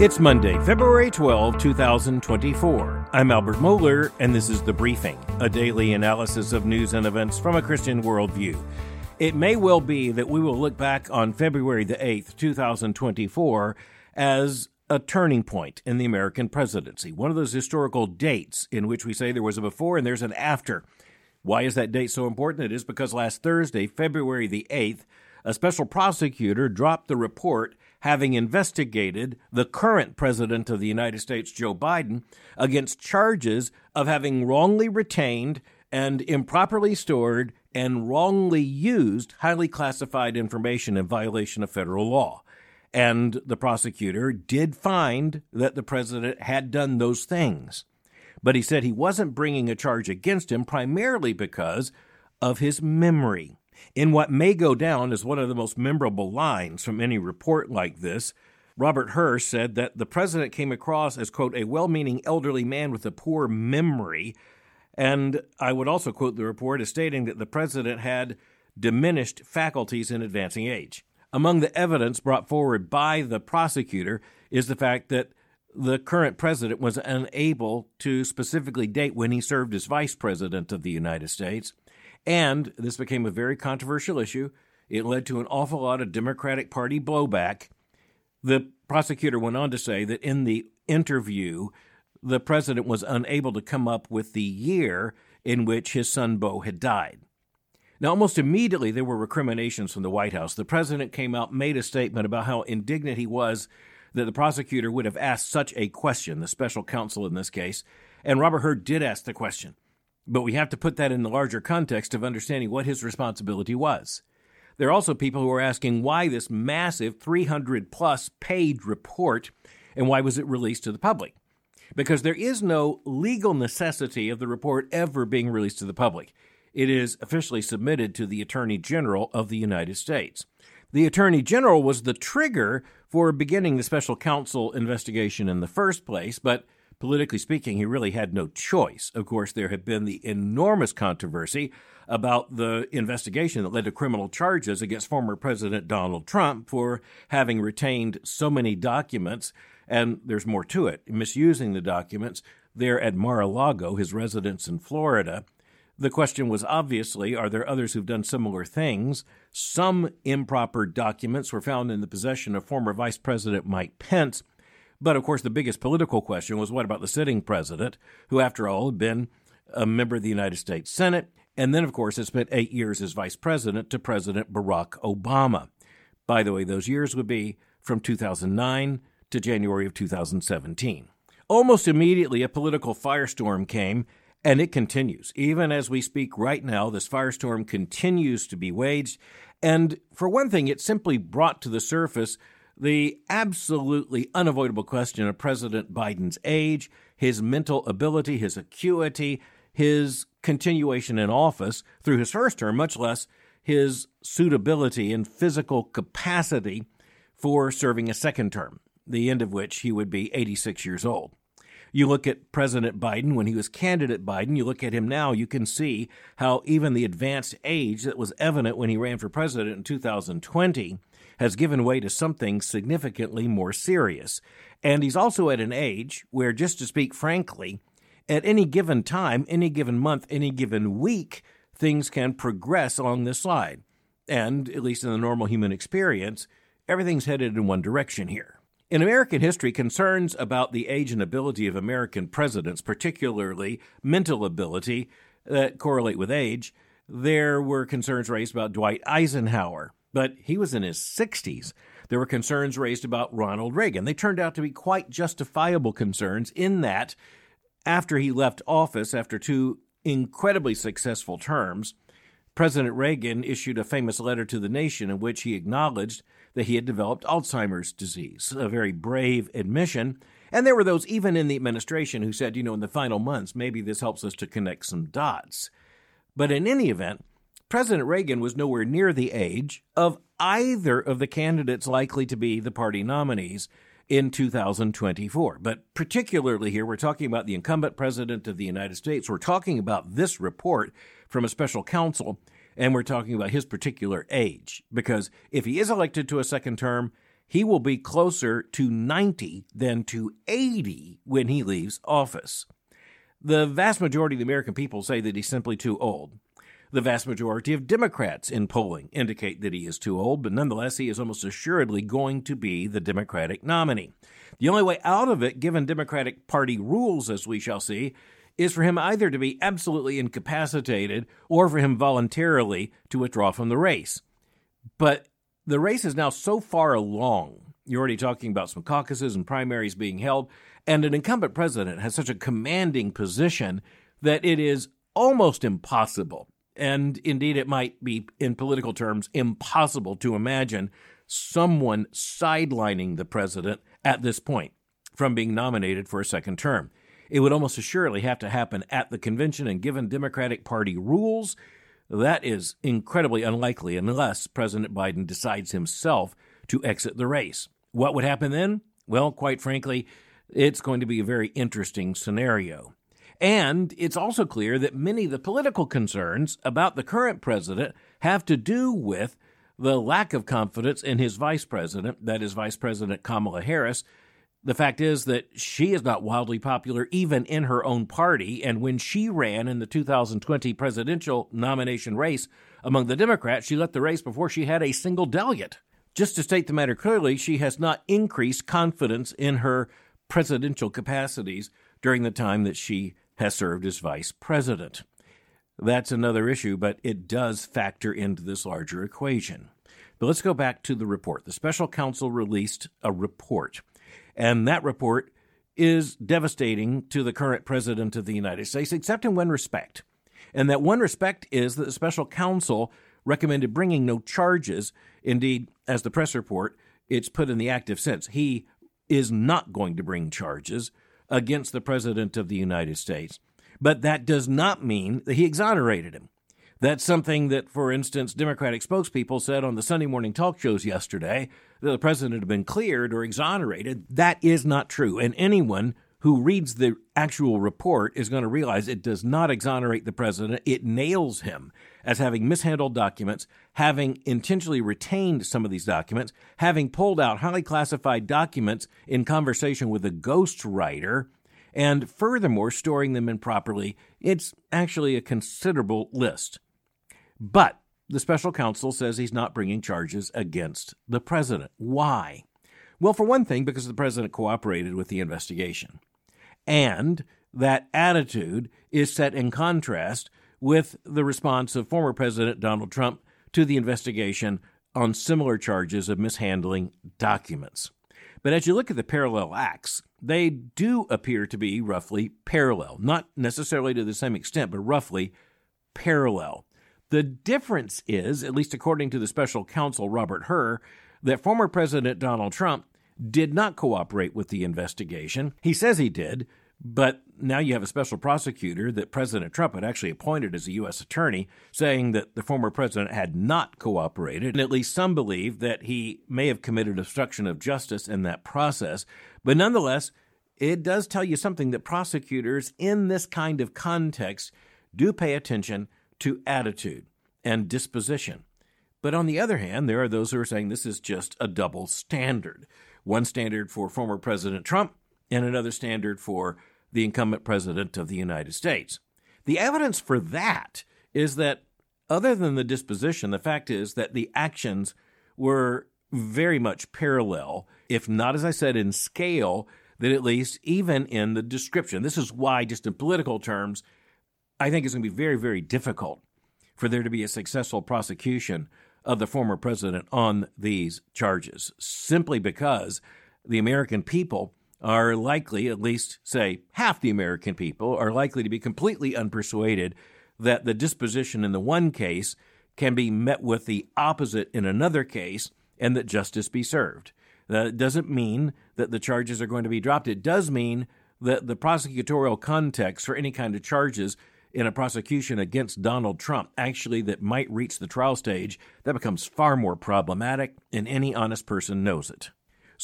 It's Monday, February 12, 2024. I'm Albert Mohler, and this is The Briefing, a daily analysis of news and events from a Christian worldview. It may well be that we will look back on February the 8th, 2024, as a turning point in the American presidency, one of those historical dates in which we say there was a before and there's an after. Why is that date so important? It is because last Thursday, February the 8th, a special prosecutor dropped the report having investigated the current president of the United States, Joe Biden, against charges of having wrongly retained and improperly stored and wrongly used highly classified information in violation of federal law. And the prosecutor did find that the president had done those things. But he said he wasn't bringing a charge against him primarily because of his memory. In what may go down as one of the most memorable lines from any report like this, Robert Hur said that the president came across as, quote, a well meaning elderly man with a poor memory. And I would also quote the report as stating that the president had diminished faculties in advancing age. Among the evidence brought forward by the prosecutor is the fact that the current president was unable to specifically date when he served as vice president of the United States. And this became a very controversial issue. It led to an awful lot of Democratic Party blowback. The prosecutor went on to say that in the interview, the president was unable to come up with the year in which his son Beau had died. Now, almost immediately, there were recriminations from the White House. The president came out, made a statement about how indignant he was that the prosecutor would have asked such a question, the special counsel in this case. And Robert Hur did ask the question. But we have to put that in the larger context of understanding what his responsibility was. There are also people who are asking why this massive 300 plus page report and why was it released to the public? Because there is no legal necessity of the report ever being released to the public. It is officially submitted to the Attorney General of the United States. The Attorney General was the trigger for beginning the special counsel investigation in the first place, but politically speaking, he really had no choice. Of course, there had been the enormous controversy about the investigation that led to criminal charges against former President Donald Trump for having retained so many documents. And there's more to it, misusing the documents there at Mar a Lago, his residence in Florida. The question was obviously are there others who've done similar things? Some improper documents were found in the possession of former Vice President Mike Pence. But of course, the biggest political question was what about the sitting president, who, after all, had been a member of the United States Senate, and then, of course, had spent eight years as vice president to President Barack Obama. By the way, those years would be from 2009 to January of 2017. Almost immediately, a political firestorm came, and it continues. Even as we speak right now, this firestorm continues to be waged. And for one thing, it simply brought to the surface the absolutely unavoidable question of President Biden's age, his mental ability, his acuity, his continuation in office through his first term, much less his suitability and physical capacity for serving a second term, the end of which he would be 86 years old. You look at President Biden when he was candidate Biden, you look at him now, you can see how even the advanced age that was evident when he ran for president in 2020 has given way to something significantly more serious. And he's also at an age where, just to speak frankly, at any given time, any given month, any given week, things can progress along this slide. And, at least in the normal human experience, everything's headed in one direction here. In American history, concerns about the age and ability of American presidents, particularly mental ability that correlate with age, there were concerns raised about Dwight Eisenhower, but he was in his 60s. There were concerns raised about Ronald Reagan. They turned out to be quite justifiable concerns in that after he left office after two incredibly successful terms, President Reagan issued a famous letter to the nation in which he acknowledged that he had developed Alzheimer's disease, a very brave admission. And there were those even in the administration who said, you know, in the final months, maybe this helps us to connect some dots. But in any event, President Reagan was nowhere near the age of either of the candidates likely to be the party nominees in 2024. But particularly here, we're talking about the incumbent president of the United States. We're talking about this report from a special counsel, and we're talking about his particular age. Because if he is elected to a second term, he will be closer to 90 than to 80 when he leaves office. The vast majority of the American people say that he's simply too old. The vast majority of Democrats in polling indicate that he is too old, but nonetheless, he is almost assuredly going to be the Democratic nominee. The only way out of it, given Democratic Party rules, as we shall see, is for him either to be absolutely incapacitated or for him voluntarily to withdraw from the race. But the race is now so far along. You're already talking about some caucuses and primaries being held, and an incumbent president has such a commanding position that it is almost impossible, and indeed it might be, in political terms, impossible to imagine someone sidelining the president at this point from being nominated for a second term. It would almost assuredly have to happen at the convention, and given Democratic Party rules, that is incredibly unlikely unless President Biden decides himself to exit the race. What would happen then? Well, quite frankly, it's going to be a very interesting scenario. And it's also clear that many of the political concerns about the current president have to do with the lack of confidence in his vice president, that is, Vice President Kamala Harris, the fact is that she is not wildly popular even in her own party. And when she ran in the 2020 presidential nomination race among the Democrats, she left the race before she had a single delegate. Just to state the matter clearly, she has not increased confidence in her presidential capacities during the time that she has served as vice president. That's another issue, but it does factor into this larger equation. But let's go back to the report. The special counsel released a report and that report is devastating to the current president of the United States, except in one respect. And that one respect is that the special counsel recommended bringing no charges. Indeed, as the press report, it's put in the active sense. He is not going to bring charges against the president of the United States. But that does not mean that he exonerated him. That's something that, for instance, Democratic spokespeople said on the Sunday morning talk shows yesterday that the president had been cleared or exonerated. That is not true. And anyone who reads the actual report is going to realize it does not exonerate the president. It nails him as having mishandled documents, having intentionally retained some of these documents, having pulled out highly classified documents in conversation with a ghostwriter, and furthermore, storing them improperly. It's actually a considerable list. But the special counsel says he's not bringing charges against the president. Why? Well, for one thing, because the president cooperated with the investigation. And that attitude is set in contrast with the response of former President Donald Trump to the investigation on similar charges of mishandling documents. But as you look at the parallel acts, they do appear to be roughly parallel, not necessarily to the same extent, but roughly parallel. The difference is, at least according to the special counsel Robert Hur, that former President Donald Trump did not cooperate with the investigation. He says he did, but now you have a special prosecutor that President Trump had actually appointed as a U.S. attorney saying that the former president had not cooperated. And at least some believe that he may have committed obstruction of justice in that process. But nonetheless, it does tell you something that prosecutors in this kind of context do pay attention to attitude and disposition. But on the other hand, there are those who are saying this is just a double standard one standard for former President Trump and another standard for the incumbent president of the United States. The evidence for that is that, other than the disposition, the fact is that the actions were very much parallel, if not, as I said, in scale, that at least even in the description. This is why, just in political terms, I think it's going to be very, very difficult for there to be a successful prosecution of the former president on these charges, simply because the American people are likely, at least say half the American people, are likely to be completely unpersuaded that the disposition in the one case can be met with the opposite in another case and that justice be served. That doesn't mean that the charges are going to be dropped. It does mean that the prosecutorial context for any kind of charges in a prosecution against Donald Trump, actually, that might reach the trial stage, that becomes far more problematic, and any honest person knows it.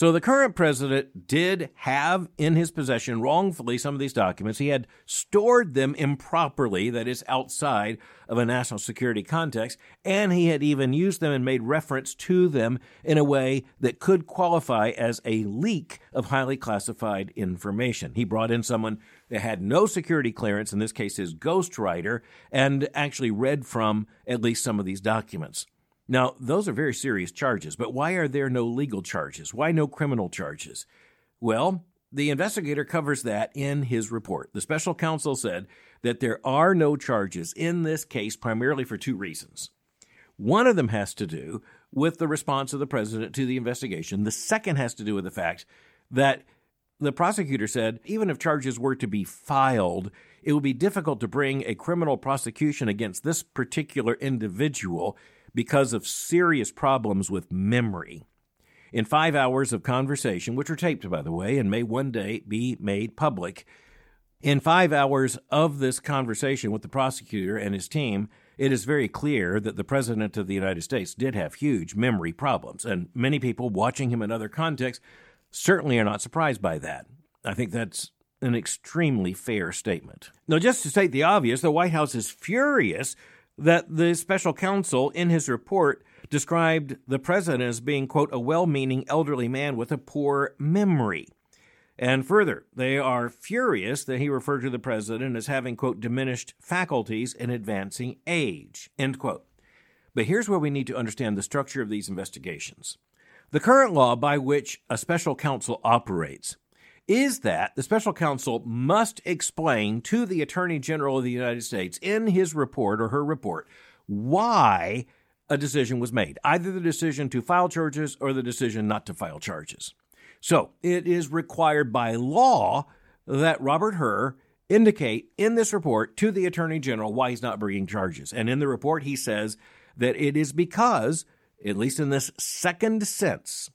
So the current president did have in his possession wrongfully some of these documents. He had stored them improperly, that is, outside of a national security context, and he had even used them and made reference to them in a way that could qualify as a leak of highly classified information. He brought in someone that had no security clearance, in this case his ghostwriter, and actually read from at least some of these documents. Now, those are very serious charges, but why are there no legal charges? Why no criminal charges? Well, the investigator covers that in his report. The special counsel said that there are no charges in this case primarily for two reasons. One of them has to do with the response of the president to the investigation. The second has to do with the fact that the prosecutor said even if charges were to be filed, it would be difficult to bring a criminal prosecution against this particular individual because of serious problems with memory. In five hours of conversation, which are taped, by the way, and may one day be made public, in five hours of this conversation with the prosecutor and his team, it is very clear that the President of the United States did have huge memory problems, and many people watching him in other contexts certainly are not surprised by that. I think that's an extremely fair statement. Now, just to state the obvious, the White House is furious that the special counsel in his report described the president as being, quote, a well meaning elderly man with a poor memory. And further, they are furious that he referred to the president as having, quote, diminished faculties in advancing age, end quote. But here's where we need to understand the structure of these investigations. The current law by which a special counsel operates is that the special counsel must explain to the Attorney General of the United States in his report or her report why a decision was made, either the decision to file charges or the decision not to file charges. So it is required by law that Robert Hur indicate in this report to the Attorney General why he's not bringing charges. And in the report, he says that it is because, at least in this second sense,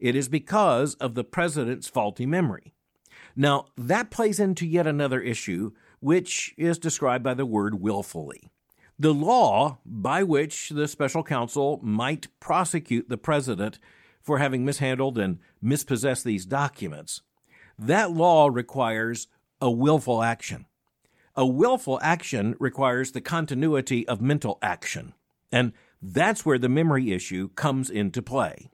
it is because of the president's faulty memory. Now, that plays into yet another issue, which is described by the word willfully. The law by which the special counsel might prosecute the president for having mishandled and mispossessed these documents, that law requires a willful action. A willful action requires the continuity of mental action. And that's where the memory issue comes into play.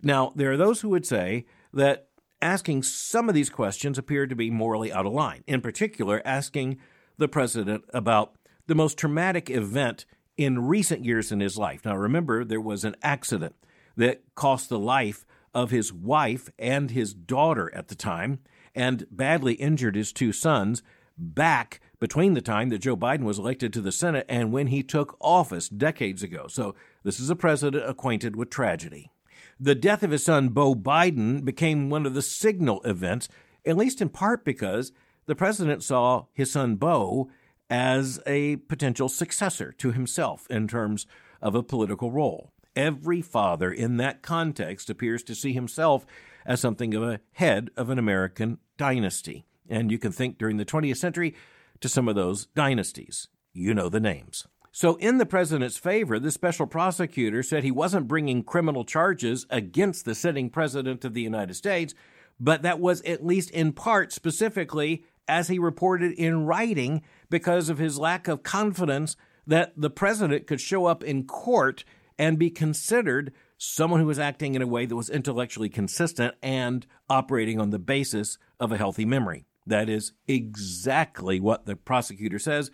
Now, there are those who would say that asking some of these questions appeared to be morally out of line. In particular, asking the president about the most traumatic event in recent years in his life. Now, remember, there was an accident that cost the life of his wife and his daughter at the time and badly injured his two sons back between the time that Joe Biden was elected to the Senate and when he took office decades ago. So, this is a president acquainted with tragedy. The death of his son, Beau Biden, became one of the signal events, at least in part because the president saw his son, Beau, as a potential successor to himself in terms of a political role. Every father in that context appears to see himself as something of a head of an American dynasty. And you can think during the 20th century to some of those dynasties. You know the names. So, in the president's favor, the special prosecutor said he wasn't bringing criminal charges against the sitting president of the United States, but that was at least in part specifically, as he reported in writing, because of his lack of confidence that the president could show up in court and be considered someone who was acting in a way that was intellectually consistent and operating on the basis of a healthy memory. That is exactly what the prosecutor says,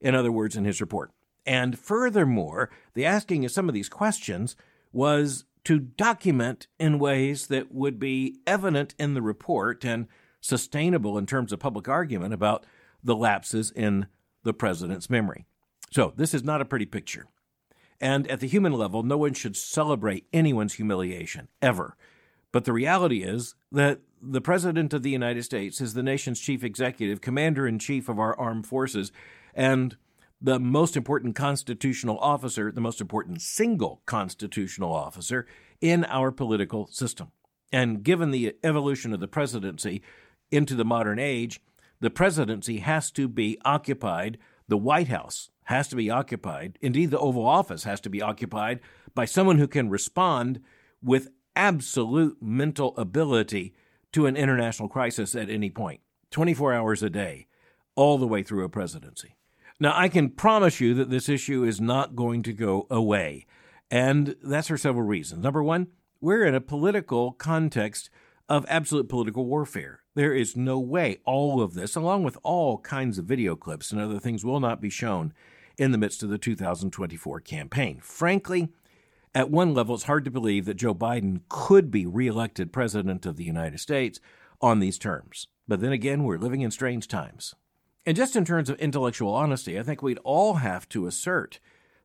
in other words, in his report. And furthermore, the asking of some of these questions was to document in ways that would be evident in the report and sustainable in terms of public argument about the lapses in the president's memory. So, this is not a pretty picture. And at the human level, no one should celebrate anyone's humiliation, ever. But the reality is that the President of the United States is the nation's chief executive, commander in chief of our armed forces, and the most important constitutional officer, the most important single constitutional officer in our political system. And given the evolution of the presidency into the modern age, the presidency has to be occupied, the White House has to be occupied, indeed, the Oval Office has to be occupied by someone who can respond with absolute mental ability to an international crisis at any point, 24 hours a day, all the way through a presidency. Now, I can promise you that this issue is not going to go away, and that's for several reasons. Number one, we're in a political context of absolute political warfare. There is no way all of this, along with all kinds of video clips and other things, will not be shown in the midst of the 2024 campaign. Frankly, at one level, it's hard to believe that Joe Biden could be reelected president of the United States on these terms. But then again, we're living in strange times. And just in terms of intellectual honesty, I think we'd all have to assert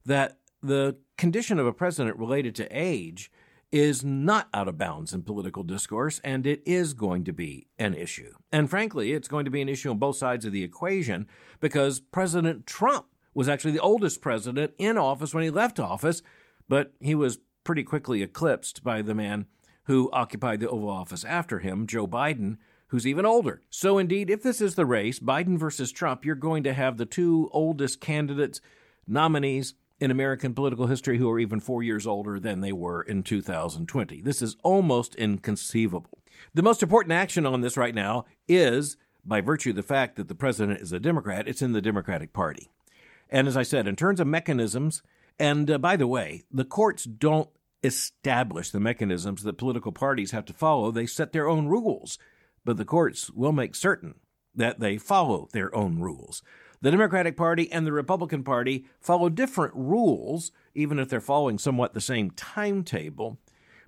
that the condition of a president related to age is not out of bounds in political discourse, and it is going to be an issue. And frankly, it's going to be an issue on both sides of the equation because President Trump was actually the oldest president in office when he left office, but he was pretty quickly eclipsed by the man who occupied the Oval Office after him, Joe Biden, who's even older. So, indeed, if this is the race, Biden versus Trump, you're going to have the two oldest candidates, nominees in American political history who are even four years older than they were in 2020. This is almost inconceivable. The most important action on this right now is, by virtue of the fact that the president is a Democrat, it's in the Democratic Party. And as I said, in terms of mechanisms, and uh, by the way, the courts don't establish the mechanisms that political parties have to follow, they set their own rules. But the courts will make certain that they follow their own rules. The Democratic Party and the Republican Party follow different rules, even if they're following somewhat the same timetable.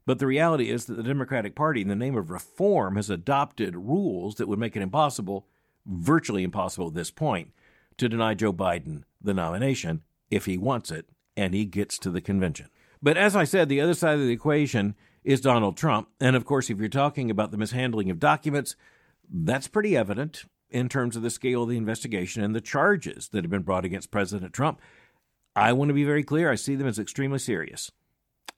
But the reality is that the Democratic Party, in the name of reform, has adopted rules that would make it impossible, virtually impossible at this point, to deny Joe Biden the nomination if he wants it and he gets to the convention. But as I said, the other side of the equation is Donald Trump. And of course, if you're talking about the mishandling of documents, that's pretty evident in terms of the scale of the investigation and the charges that have been brought against President Trump. I want to be very clear. I see them as extremely serious.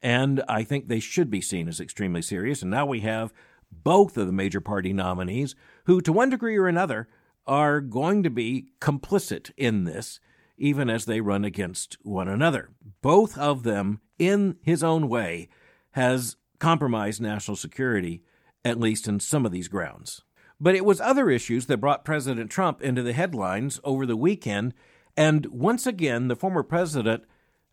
And I think they should be seen as extremely serious. And now we have both of the major party nominees who, to one degree or another, are going to be complicit in this even as they run against one another. Both of them, in his own way, has compromised national security, at least in some of these grounds. But it was other issues that brought President Trump into the headlines over the weekend, and once again, the former president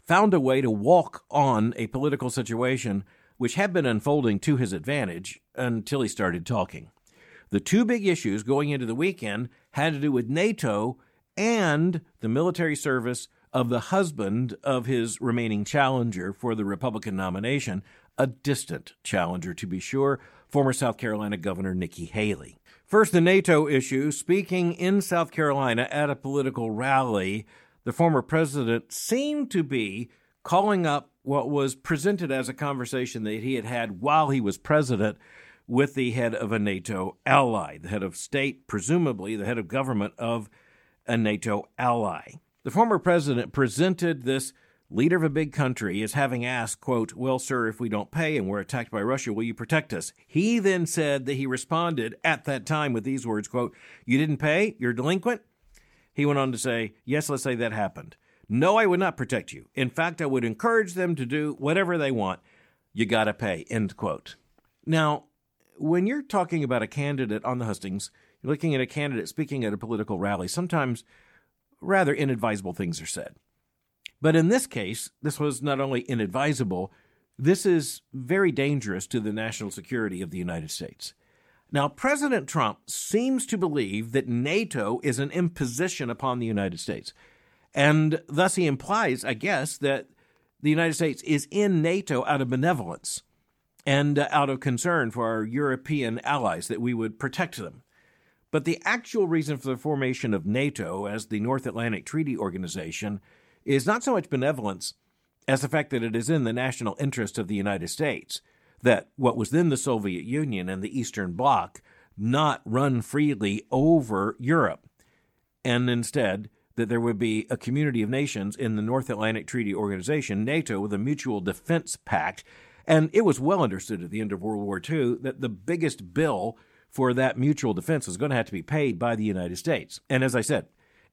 found a way to walk on a political situation which had been unfolding to his advantage until he started talking. The two big issues going into the weekend had to do with NATO and the military service of the husband of his remaining challenger for the Republican nomination, a distant challenger to be sure, former South Carolina Governor Nikki Haley. First, the NATO issue. Speaking in South Carolina at a political rally, the former president seemed to be calling up what was presented as a conversation that he had had while he was president with the head of a NATO ally, the head of state, presumably the head of government of a NATO ally. The former president presented this leader of a big country is having asked, quote, Well, sir, if we don't pay and we're attacked by Russia, will you protect us? He then said that he responded at that time with these words, quote, You didn't pay? You're delinquent? He went on to say, Yes, let's say that happened. No, I would not protect you. In fact, I would encourage them to do whatever they want. You got to pay. End quote. Now, when you're talking about a candidate on the hustings, you're looking at a candidate speaking at a political rally. Sometimes rather inadvisable things are said. But in this case, this was not only inadvisable, this is very dangerous to the national security of the United States. Now, President Trump seems to believe that NATO is an imposition upon the United States. And thus he implies, I guess, that the United States is in NATO out of benevolence and uh, out of concern for our European allies, that we would protect them. But the actual reason for the formation of NATO as the North Atlantic Treaty Organization is not so much benevolence as the fact that it is in the national interest of the United States that what was then the Soviet Union and the Eastern Bloc not run freely over Europe, and instead that there would be a community of nations in the North Atlantic Treaty Organization, NATO, with a mutual defense pact. And it was well understood at the end of World War II that the biggest bill for that mutual defense was going to have to be paid by the United States. And as I said,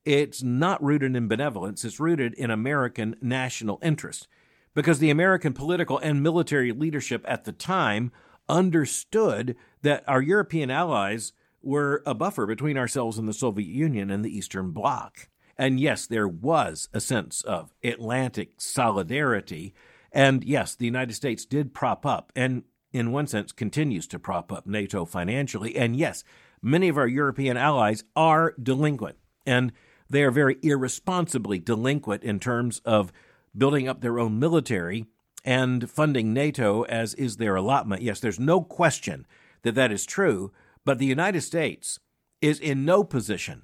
it's not rooted in benevolence, it's rooted in American national interest. because the American political and military leadership at the time understood that our European allies were a buffer between ourselves and the Soviet Union and the Eastern Bloc. And yes, there was a sense of Atlantic solidarity. And yes, the United States did prop up, and in one sense continues to prop up NATO financially. And yes, many of our European allies are delinquent. And they are very irresponsibly delinquent in terms of building up their own military and funding NATO as is their allotment. Yes, there's no question that that is true, but the United States is in no position.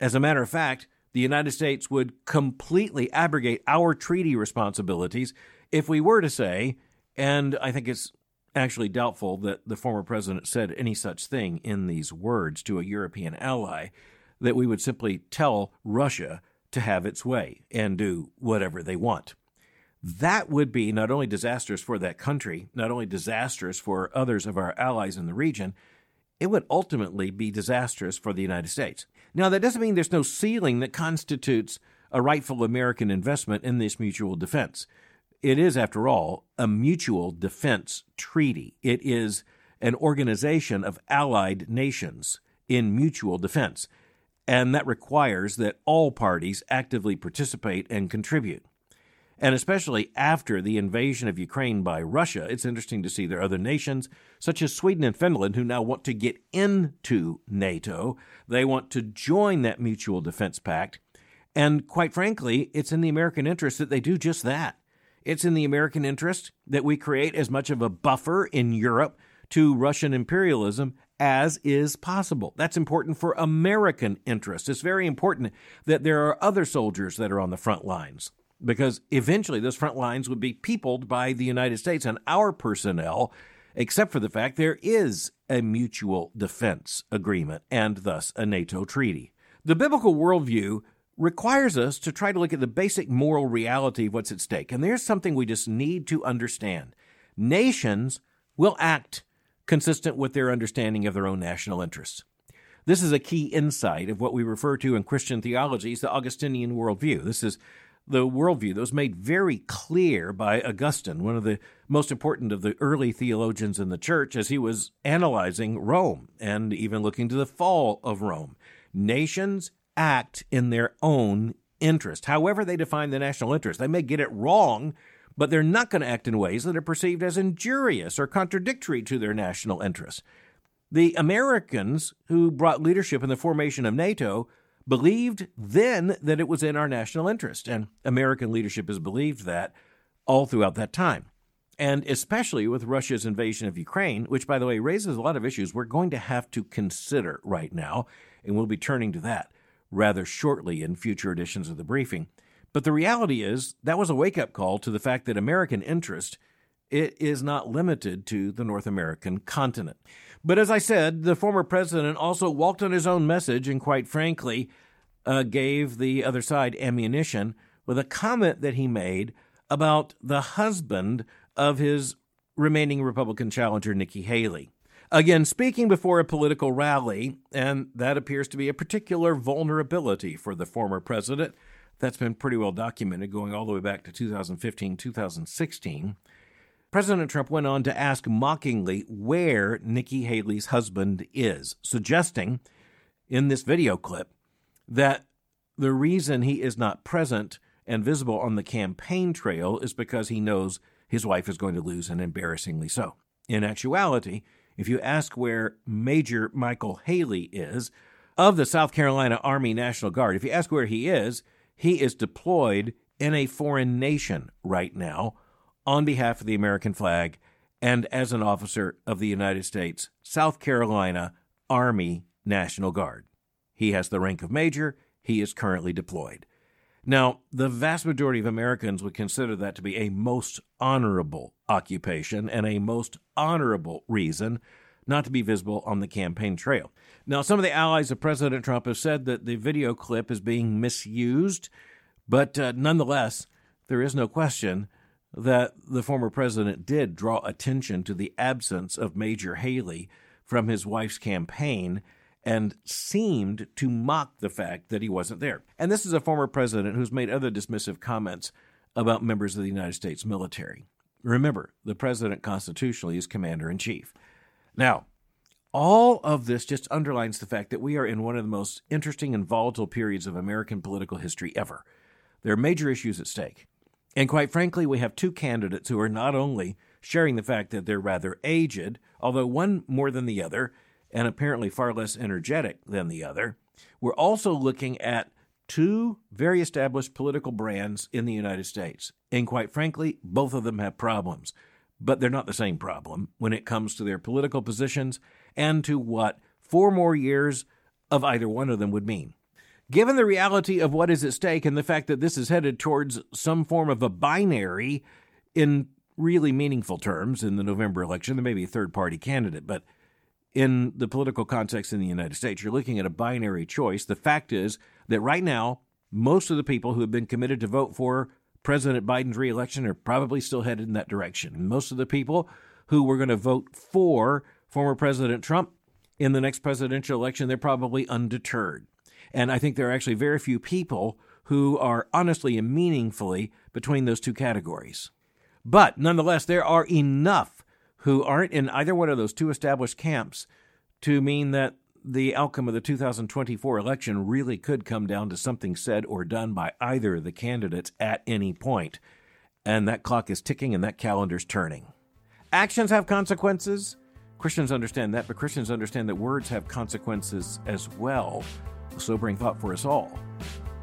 As a matter of fact, the United States would completely abrogate our treaty responsibilities if we were to say, and I think it's actually doubtful that the former president said any such thing in these words to a European ally, that we would simply tell Russia to have its way and do whatever they want. That would be not only disastrous for that country, not only disastrous for others of our allies in the region, it would ultimately be disastrous for the United States. Now, that doesn't mean there's no ceiling that constitutes a rightful American investment in this mutual defense. It is, after all, a mutual defense treaty. It is an organization of allied nations in mutual defense and that requires that all parties actively participate and contribute. And especially after the invasion of Ukraine by Russia, it's interesting to see there are other nations, such as Sweden and Finland, who now want to get into NATO. They want to join that mutual defense pact. And quite frankly, it's in the American interest that they do just that. It's in the American interest that we create as much of a buffer in Europe to Russian imperialism as is possible. That's important for American interests. It's very important that there are other soldiers that are on the front lines because eventually those front lines would be peopled by the United States and our personnel, except for the fact there is a mutual defense agreement and thus a NATO treaty. The biblical worldview requires us to try to look at the basic moral reality of what's at stake. And there's something we just need to understand. Nations will act consistent with their understanding of their own national interests. This is a key insight of what we refer to in Christian theology as the Augustinian worldview. This is the worldview that was made very clear by Augustine, one of the most important of the early theologians in the church, as he was analyzing Rome and even looking to the fall of Rome. Nations act in their own interest, however, they define the national interest. They may get it wrong, but they're not going to act in ways that are perceived as injurious or contradictory to their national interests. The Americans who brought leadership in the formation of NATO believed then that it was in our national interest, and American leadership has believed that all throughout that time. And especially with Russia's invasion of Ukraine, which, by the way, raises a lot of issues we're going to have to consider right now, and we'll be turning to that rather shortly in future editions of the briefing. But the reality is that was a wake up call to the fact that American interest it is not limited to the North American continent. But as I said, the former president also walked on his own message and, quite frankly, uh, gave the other side ammunition with a comment that he made about the husband of his remaining Republican challenger, Nikki Haley. Again, speaking before a political rally, and that appears to be a particular vulnerability for the former president that's been pretty well documented going all the way back to 2015, 2016. President Trump went on to ask mockingly where Nikki Haley's husband is, suggesting in this video clip that the reason he is not present and visible on the campaign trail is because he knows his wife is going to lose, and embarrassingly so. In actuality, if you ask where Major Michael Haley is of the South Carolina Army National Guard, if you ask where he is, he is deployed in a foreign nation right now on behalf of the American flag and as an officer of the United States South Carolina Army National Guard. He has the rank of major. He is currently deployed. Now, the vast majority of Americans would consider that to be a most honorable occupation and a most honorable reason not to be visible on the campaign trail. Now, some of the allies of President Trump have said that the video clip is being misused, but uh, nonetheless, there is no question that the former president did draw attention to the absence of Major Haley from his wife's campaign and seemed to mock the fact that he wasn't there. And this is a former president who's made other dismissive comments about members of the United States military. Remember, the president constitutionally is commander in chief. Now, all of this just underlines the fact that we are in one of the most interesting and volatile periods of American political history ever. There are major issues at stake. And quite frankly, we have two candidates who are not only sharing the fact that they're rather aged, although one more than the other, and apparently far less energetic than the other, we're also looking at two very established political brands in the United States. And quite frankly, both of them have problems. But they're not the same problem when it comes to their political positions and to what four more years of either one of them would mean. Given the reality of what is at stake and the fact that this is headed towards some form of a binary in really meaningful terms in the November election, there may be a third party candidate, but in the political context in the United States, you're looking at a binary choice. The fact is that right now, most of the people who have been committed to vote for President Biden's reelection are probably still headed in that direction. Most of the people who were going to vote for former President Trump in the next presidential election, they're probably undeterred. And I think there are actually very few people who are honestly and meaningfully between those two categories. But nonetheless, there are enough who aren't in either one of those two established camps to mean that the outcome of the 2024 election really could come down to something said or done by either of the candidates at any point. And that clock is ticking and that calendar's turning. Actions have consequences. Christians understand that, but Christians understand that words have consequences as well. A sobering thought for us all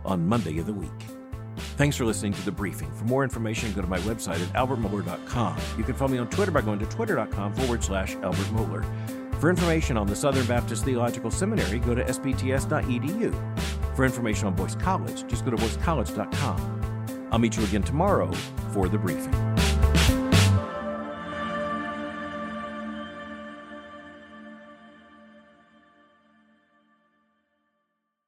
on Monday of the week. Thanks for listening to the briefing. For more information, go to my website at albertmohler.com. You can follow me on Twitter by going to twitter.com forward slash Albert Mohler. For information on the Southern Baptist Theological Seminary, go to sbts.edu. For information on Boyce College, just go to boycecollege.com. I'll meet you again tomorrow for the briefing.